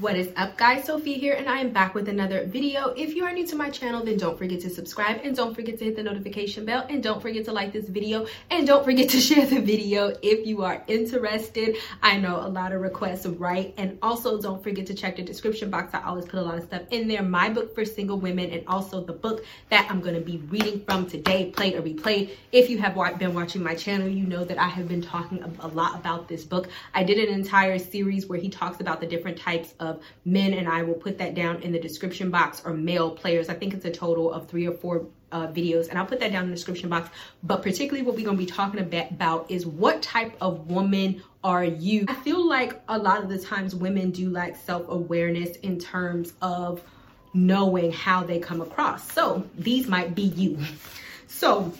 what is up guys? Sophie here and i am back with another video. If you are new to my channel then don't forget to subscribe and don't forget to hit the notification bell and don't forget to like this video and don't forget to share the video if you are interested. I know a lot of requests right? And also don't forget to check the description box. I always put a lot of stuff in there. My book for single women and also the book that i'm going to be reading from today played or replayed if you have been watching my channel you know that i have been talking a lot about this book. I did an entire series where he talks about the different types of men, and I will put that down in the description box, or male players. I think it's a total of three or four uh, videos, and I'll put that down in the description box. But particularly, what we're to be talking about is what type of woman are you? I feel like a lot of the times women do like self awareness in terms of knowing how they come across. So these might be you. So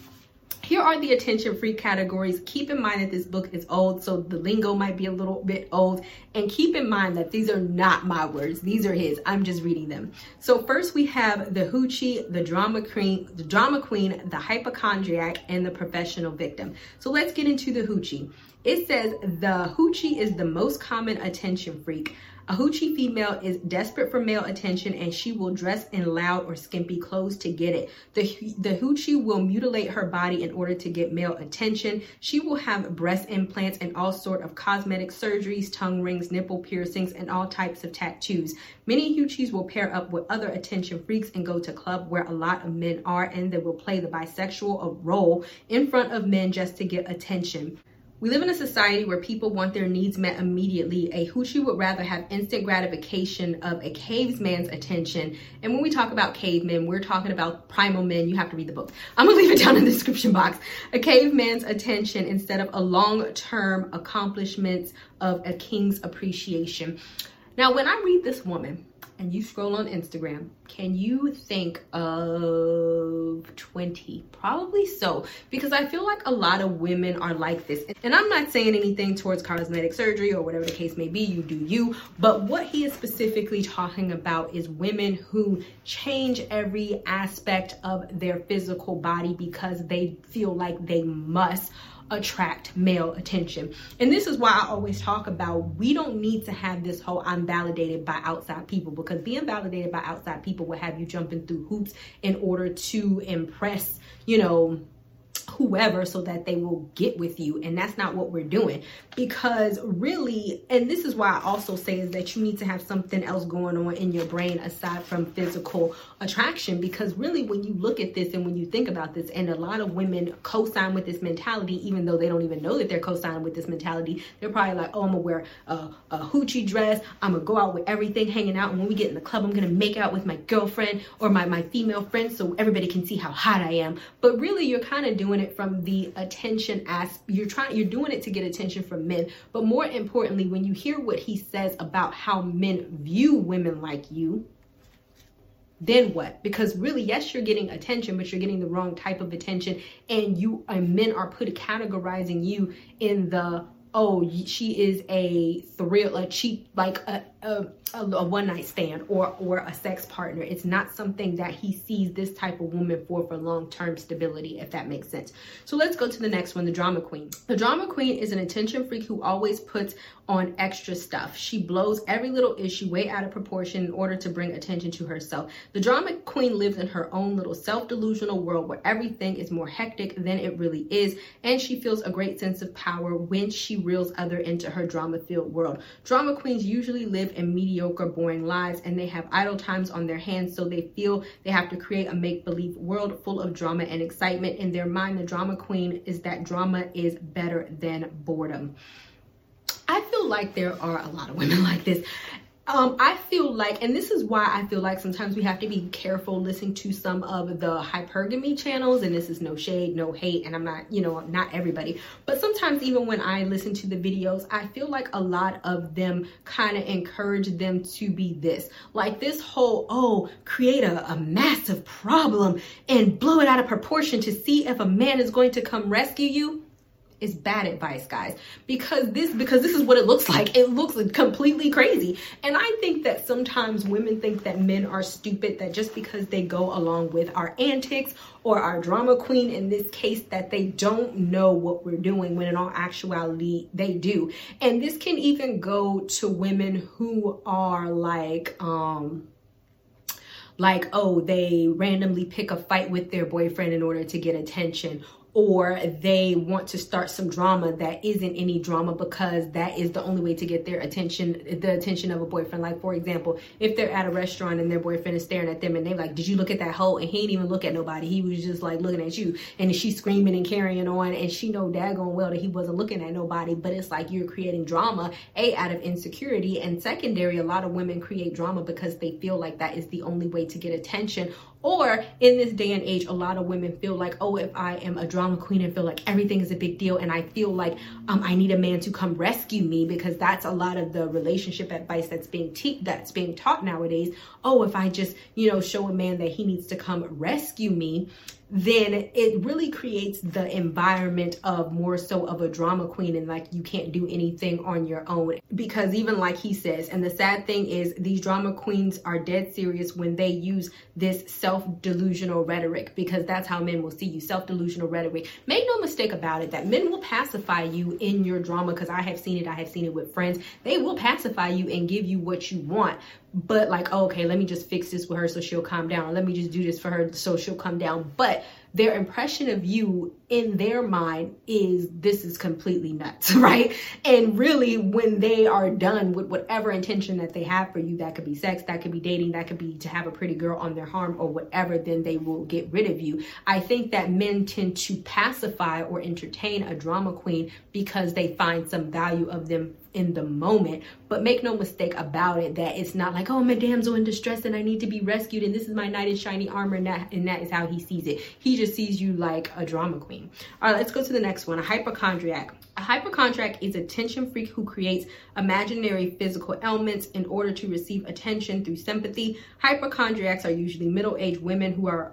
here are the attention free categories. Keep in mind that this book is old, so the lingo might be a little bit old. And keep in mind that these are not my words. These are his. I'm just reading them. So first we have the hoochie, the drama queen, the drama queen, the hypochondriac, and the professional victim. So let's get into the hoochie. It says the hoochie is the most common attention freak. A hoochie female is desperate for male attention and she will dress in loud or skimpy clothes to get it. The, the hoochie will mutilate her body in order to get male attention. She will have breast implants and all sort of cosmetic surgeries, tongue rings, nipple piercings, and all types of tattoos. Many hoochies will pair up with other attention freaks and go to club where a lot of men are and they will play the bisexual role in front of men just to get attention. We live in a society where people want their needs met immediately. A hoochie would rather have instant gratification of a caveman's attention. And when we talk about cavemen, we're talking about primal men. You have to read the book. I'm gonna leave it down in the description box. A caveman's attention instead of a long-term accomplishments of a king's appreciation. Now, when I read this woman, and you scroll on Instagram, can you think of 20? Probably so, because I feel like a lot of women are like this. And I'm not saying anything towards cosmetic surgery or whatever the case may be, you do you. But what he is specifically talking about is women who change every aspect of their physical body because they feel like they must attract male attention. And this is why I always talk about we don't need to have this whole I'm validated by outside people because being validated by outside people will have you jumping through hoops in order to impress, you know, whoever so that they will get with you. And that's not what we're doing. Because really and this is why i also say is that you need to have something else going on in your brain aside from physical attraction. Because really when you look at this and when you think about this and a lot of women co-sign with this mentality even though they don't even know that they're co-signing with this mentality they're probably like oh i'm gonna wear a, a hoochie dress. I'm gonna go out with everything hanging out. And when we get in the club i'm gonna make out with my girlfriend or my, my female friend so everybody can see how hot i am. But really you're kind of doing it from the attention as you're trying you're doing it to get attention from men. But more importantly when you hear what he says about how men view women like you then what? Because really yes you're getting attention but you're getting the wrong type of attention and you and men are put categorizing you in the oh she is a thrill a cheap like a, a a, one night stand or or a sex partner. It's not something that he sees this type of woman for for long term stability, if that makes sense. So let's go to the next one, the drama queen. The drama queen is an attention freak who always puts on extra stuff. She blows every little issue way out of proportion in order to bring attention to herself. The drama queen lives in her own little self delusional world where everything is more hectic than it really is, and she feels a great sense of power when she reels other into her drama filled world. Drama queens usually live in mediocre boring lives, and they have idle times on their hands, so they feel they have to create a make believe world full of drama and excitement. In their mind, the drama queen is that drama is better than boredom. I feel like there are a lot of women like this. Um, I feel like, and this is why I feel like sometimes we have to be careful listening to some of the hypergamy channels, and this is no shade, no hate, and I'm not, you know, not everybody, but sometimes even when I listen to the videos, I feel like a lot of them kind of encourage them to be this, like this whole, oh, create a, a massive problem and blow it out of proportion to see if a man is going to come rescue you is bad advice, guys. Because this because this is what it looks like. It looks completely crazy. And I think that sometimes women think that men are stupid that just because they go along with our antics or our drama queen in this case that they don't know what we're doing when in all actuality they do. And this can even go to women who are like um like, oh, they randomly pick a fight with their boyfriend in order to get attention, or they want to start some drama that isn't any drama because that is the only way to get their attention the attention of a boyfriend. Like for example if they're at a restaurant and their boyfriend is staring at them and they're like did you look at that hoe? And he didn't even look at nobody. He was just like looking at you. And she's screaming and carrying on. And she know daggone well that he wasn't looking at nobody. But it's like you're creating drama a out of insecurity. And secondary a lot of women create drama because they feel like that is the only way to get attention or in this day and age, a lot of women feel like, oh, if I am a drama queen and feel like everything is a big deal, and I feel like um, I need a man to come rescue me because that's a lot of the relationship advice that's being te- that's being taught nowadays. Oh, if I just you know show a man that he needs to come rescue me, then it really creates the environment of more so of a drama queen and like you can't do anything on your own. Because even like he says and the sad thing is these drama queens are dead serious when they use this self-delusional rhetoric because that's how men will see you self-delusional rhetoric. Make no mistake about it that men will pacify you in your drama because i have seen it i have seen it with friends. They will pacify you and give you what you want but like oh, okay let me just fix this with her so she'll calm down. Let me just do this for her so she'll come down. But their impression of you in their mind is this is completely nuts right? And really when they are done with whatever intention that they have for you that could be sex that could be dating that could be to have a pretty girl on their arm or whatever then they will get rid of you. I think that men tend to pacify or entertain a drama queen because they find some value of them in the moment. But make no mistake about it that it's not like, oh, a damsel in distress and I need to be rescued and this is my knight in shiny armor and that, and that is how he sees it. He just sees you like a drama queen. All right, let's go to the next one, a hypochondriac. A hypochondriac is a tension freak who creates imaginary physical ailments in order to receive attention through sympathy. Hypochondriacs are usually middle-aged women who are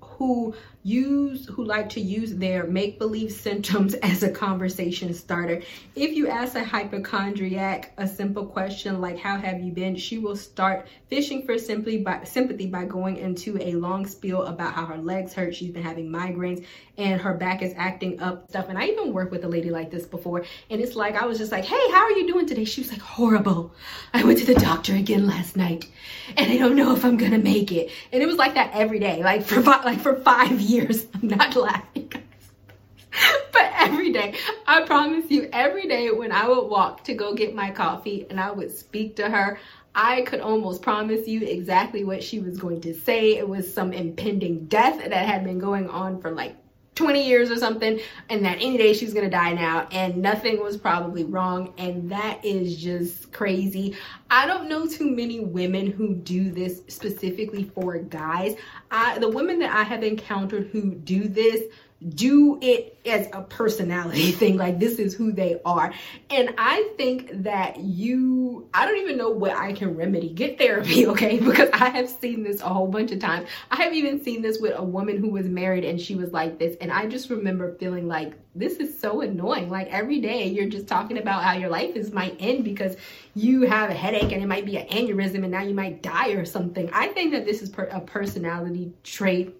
who use who like to use their make-believe symptoms as a conversation starter. If you ask a hypochondriac a simple question like how have you been, she will start fishing for simply by sympathy by going into a long spiel about how her legs hurt, she's been having migraines and her back is acting up stuff. And I even worked with a lady like this before and it's like I was just like, "Hey, how are you doing today?" She was like, "Horrible. I went to the doctor again last night and I don't know if I'm going to make it." And it was like that every day, like for like for 5 years years. I'm not laughing, guys. but every day, I promise you, every day when I would walk to go get my coffee and I would speak to her, I could almost promise you exactly what she was going to say. It was some impending death that had been going on for like 20 years or something and that any day she's gonna die now and nothing was probably wrong and that is just crazy. I don't know too many women who do this specifically for guys. I, the women that i have encountered who do this do it as a personality thing. Like this is who they are. And i think that you i don't even know what i can remedy. Get therapy okay? Because i have seen this a whole bunch of times. I have even seen this with a woman who was married and she was like this. And i just remember feeling like this is so annoying. Like every day you're just talking about how your life is might end because you have a headache and it might be an aneurysm and now you might die or something. I think that this is per- a personality trait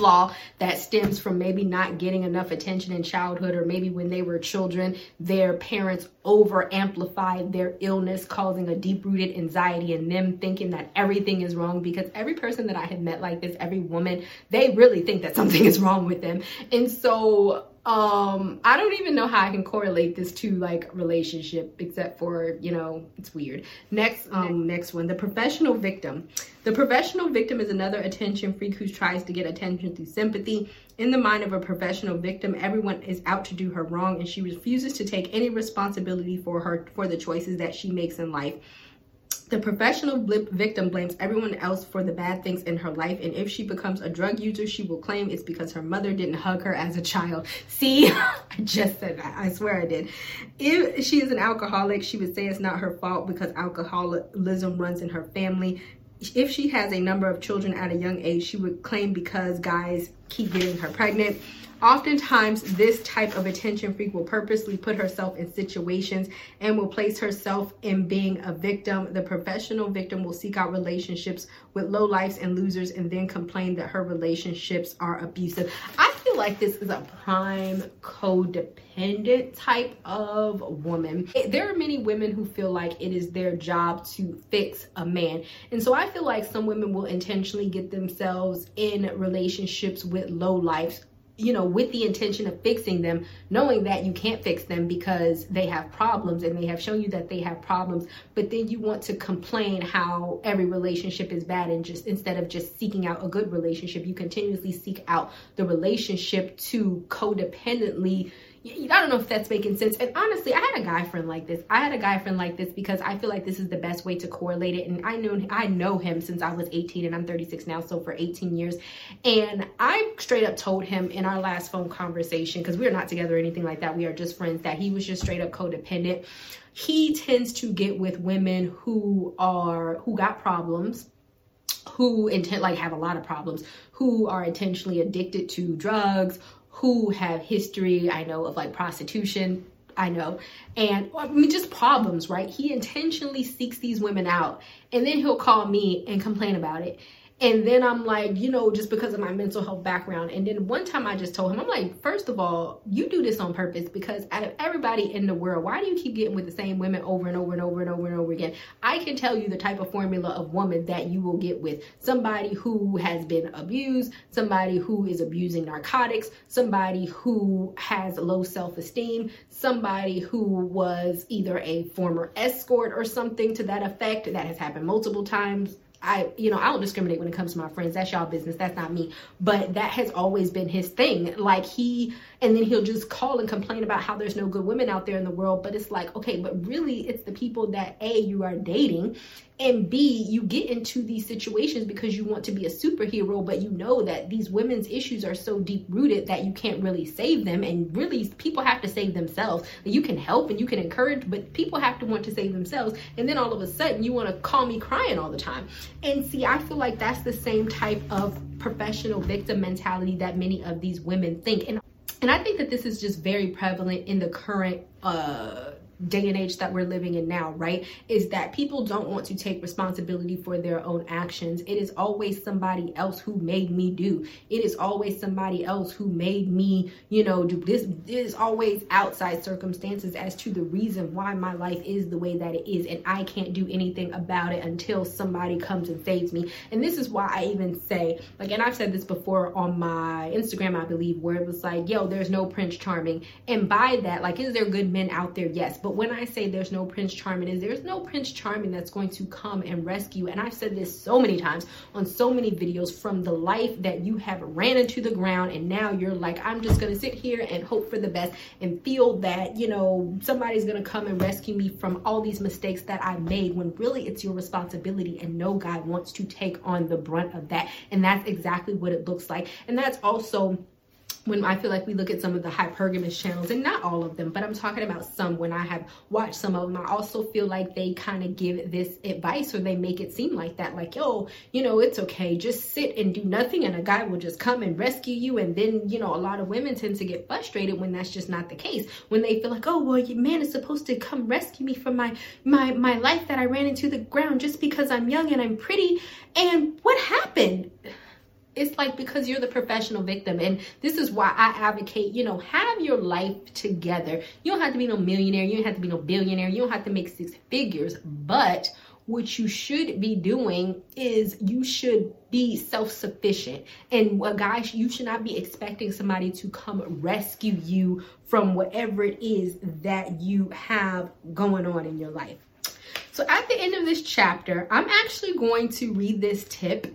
flaw that stems from maybe not getting enough attention in childhood or maybe when they were children their parents over amplified their illness causing a deep rooted anxiety in them thinking that everything is wrong. Because every person that I have met like this every woman they really think that something is wrong with them. And so um i don't even know how i can correlate this to like relationship except for you know it's weird. Next um next. one the professional victim. The professional victim is another attention freak who tries to get attention through sympathy. In the mind of a professional victim everyone is out to do her wrong and she refuses to take any responsibility for her for the choices that she makes in life the professional victim blames everyone else for the bad things in her life, and if she becomes a drug user, she will claim it's because her mother didn't hug her as a child. See, I just said that. I swear I did. If she is an alcoholic, she would say it's not her fault because alcoholism runs in her family if she has a number of children at a young age, she would claim because guys keep getting her pregnant. Oftentimes, this type of attention freak will purposely put herself in situations and will place herself in being a victim. The professional victim will seek out relationships with low lives and losers and then complain that her relationships are abusive. I feel like this is a prime codependent type of woman. There are many women who feel like it is their job to fix a man. And so I feel like some women will intentionally get themselves in relationships with low lives you know, with the intention of fixing them, knowing that you can't fix them because they have problems and they have shown you that they have problems, but then you want to complain how every relationship is bad and just instead of just seeking out a good relationship, you continuously seek out the relationship to codependently I don't know if that's making sense. And honestly, I had a guy friend like this. I had a guy friend like this because I feel like this is the best way to correlate it. And I know I know him since I was 18 and I'm 36 now, so for 18 years. And I straight up told him in our last phone conversation, because we are not together or anything like that. We are just friends, that he was just straight up codependent. He tends to get with women who are who got problems who intent like have a lot of problems who are intentionally addicted to drugs who have history, I know, of like prostitution, I know, and I mean, just problems, right? He intentionally seeks these women out and then he'll call me and complain about it. And then I'm like, you know, just because of my mental health background. And then one time I just told him, I'm like, first of all, you do this on purpose because out of everybody in the world, why do you keep getting with the same women over and over and over and over and over again? I can tell you the type of formula of woman that you will get with somebody who has been abused, somebody who is abusing narcotics, somebody who has low self esteem, somebody who was either a former escort or something to that effect that has happened multiple times I, you know, I don't discriminate when it comes to my friends. That's y'all business. That's not me. But that has always been his thing. Like he, and then he'll just call and complain about how there's no good women out there in the world. But it's like, okay, but really it's the people that A, you are dating and B, you get into these situations because you want to be a superhero, but you know that these women's issues are so deep rooted that you can't really save them. And really, people have to save themselves. You can help and you can encourage, but people have to want to save themselves. And then all of a sudden, you want to call me crying all the time. And see, I feel like that's the same type of professional victim mentality that many of these women think. And and I think that this is just very prevalent in the current uh day and age that we're living in now, right? Is that people don't want to take responsibility for their own actions. It is always somebody else who made me do. It is always somebody else who made me, you know, do this. It is always outside circumstances as to the reason why my life is the way that it is. And I can't do anything about it until somebody comes and saves me. And this is why I even say, like, and I've said this before on my Instagram, I believe, where it was like, yo, there's no Prince Charming. And by that, like, is there good men out there? Yes. But but when I say there's no Prince Charming, is there's no Prince Charming that's going to come and rescue. And I've said this so many times on so many videos from the life that you have ran into the ground and now you're like, I'm just gonna sit here and hope for the best and feel that, you know, somebody's gonna come and rescue me from all these mistakes that I made when really it's your responsibility and no guy wants to take on the brunt of that. And that's exactly what it looks like. And that's also when I feel like we look at some of the hypergamous channels, and not all of them, but I'm talking about some when I have watched some of them, I also feel like they kind of give this advice or they make it seem like that, like, yo, you know, it's okay, just sit and do nothing, and a guy will just come and rescue you. And then, you know, a lot of women tend to get frustrated when that's just not the case. When they feel like, oh, well, your man is supposed to come rescue me from my my my life that I ran into the ground just because I'm young and I'm pretty. And what happened? It's like because you're the professional victim and this is why i advocate you know have your life together. You don't have to be no millionaire you don't have to be no billionaire you don't have to make six figures but what you should be doing is you should be self-sufficient and a guys you should not be expecting somebody to come rescue you from whatever it is that you have going on in your life. So at the end of this chapter i'm actually going to read this tip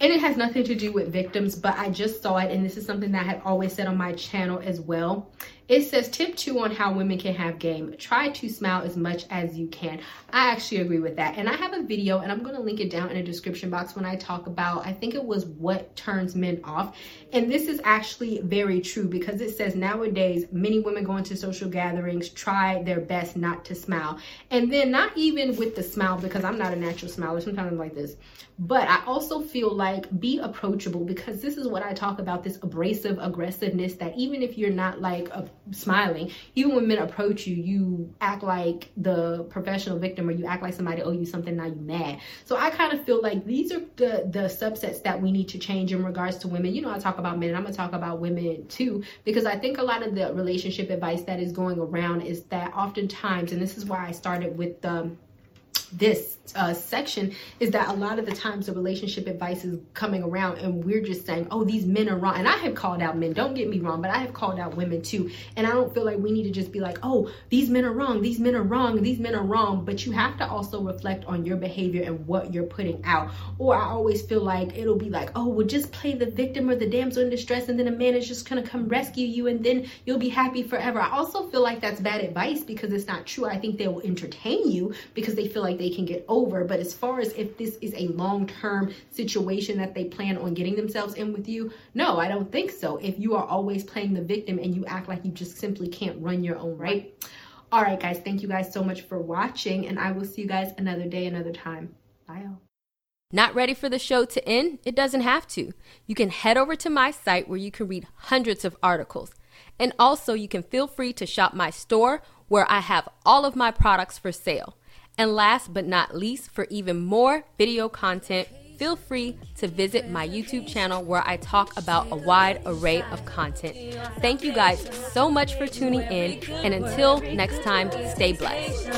and it has nothing to do with victims but i just saw it and this is something that i had always said on my channel as well It says tip two on how women can have game. Try to smile as much as you can. I actually agree with that. And I have a video and I'm going to link it down in the description box when I talk about, I think it was what turns men off. And this is actually very true because it says nowadays many women go into social gatherings, try their best not to smile. And then not even with the smile because I'm not a natural smiler. Sometimes I'm like this. But I also feel like be approachable because this is what I talk about this abrasive aggressiveness that even if you're not like a, smiling, even when men approach you, you act like the professional victim or you act like somebody owe you something, now you mad. So I kind of feel like these are the, the subsets that we need to change in regards to women. You know, I talk about men and I'm to talk about women too because I think a lot of the relationship advice that is going around is that oftentimes, and this is why I started with the this uh, section is that a lot of the times the relationship advice is coming around and we're just saying, oh, these men are wrong. And I have called out men, don't get me wrong, but I have called out women too. And I don't feel like we need to just be like, oh, these men are wrong, these men are wrong, these men are wrong. But you have to also reflect on your behavior and what you're putting out. Or I always feel like it'll be like, oh, well, just play the victim or the damsel in distress, and then a man is just gonna come rescue you, and then you'll be happy forever. I also feel like that's bad advice because it's not true. I think they will entertain you because they feel like they can get over. But as far as if this is a long term situation that they plan on getting themselves in with you, no, I don't think so. If you are always playing the victim and you act like you just simply can't run your own right. All right, guys, thank you guys so much for watching, and I will see you guys another day, another time. Bye. Not ready for the show to end? It doesn't have to. You can head over to my site where you can read hundreds of articles. And also, you can feel free to shop my store where I have all of my products for sale. And last but not least, for even more video content, feel free to visit my YouTube channel where I talk about a wide array of content. Thank you guys so much for tuning in, and until next time, stay blessed.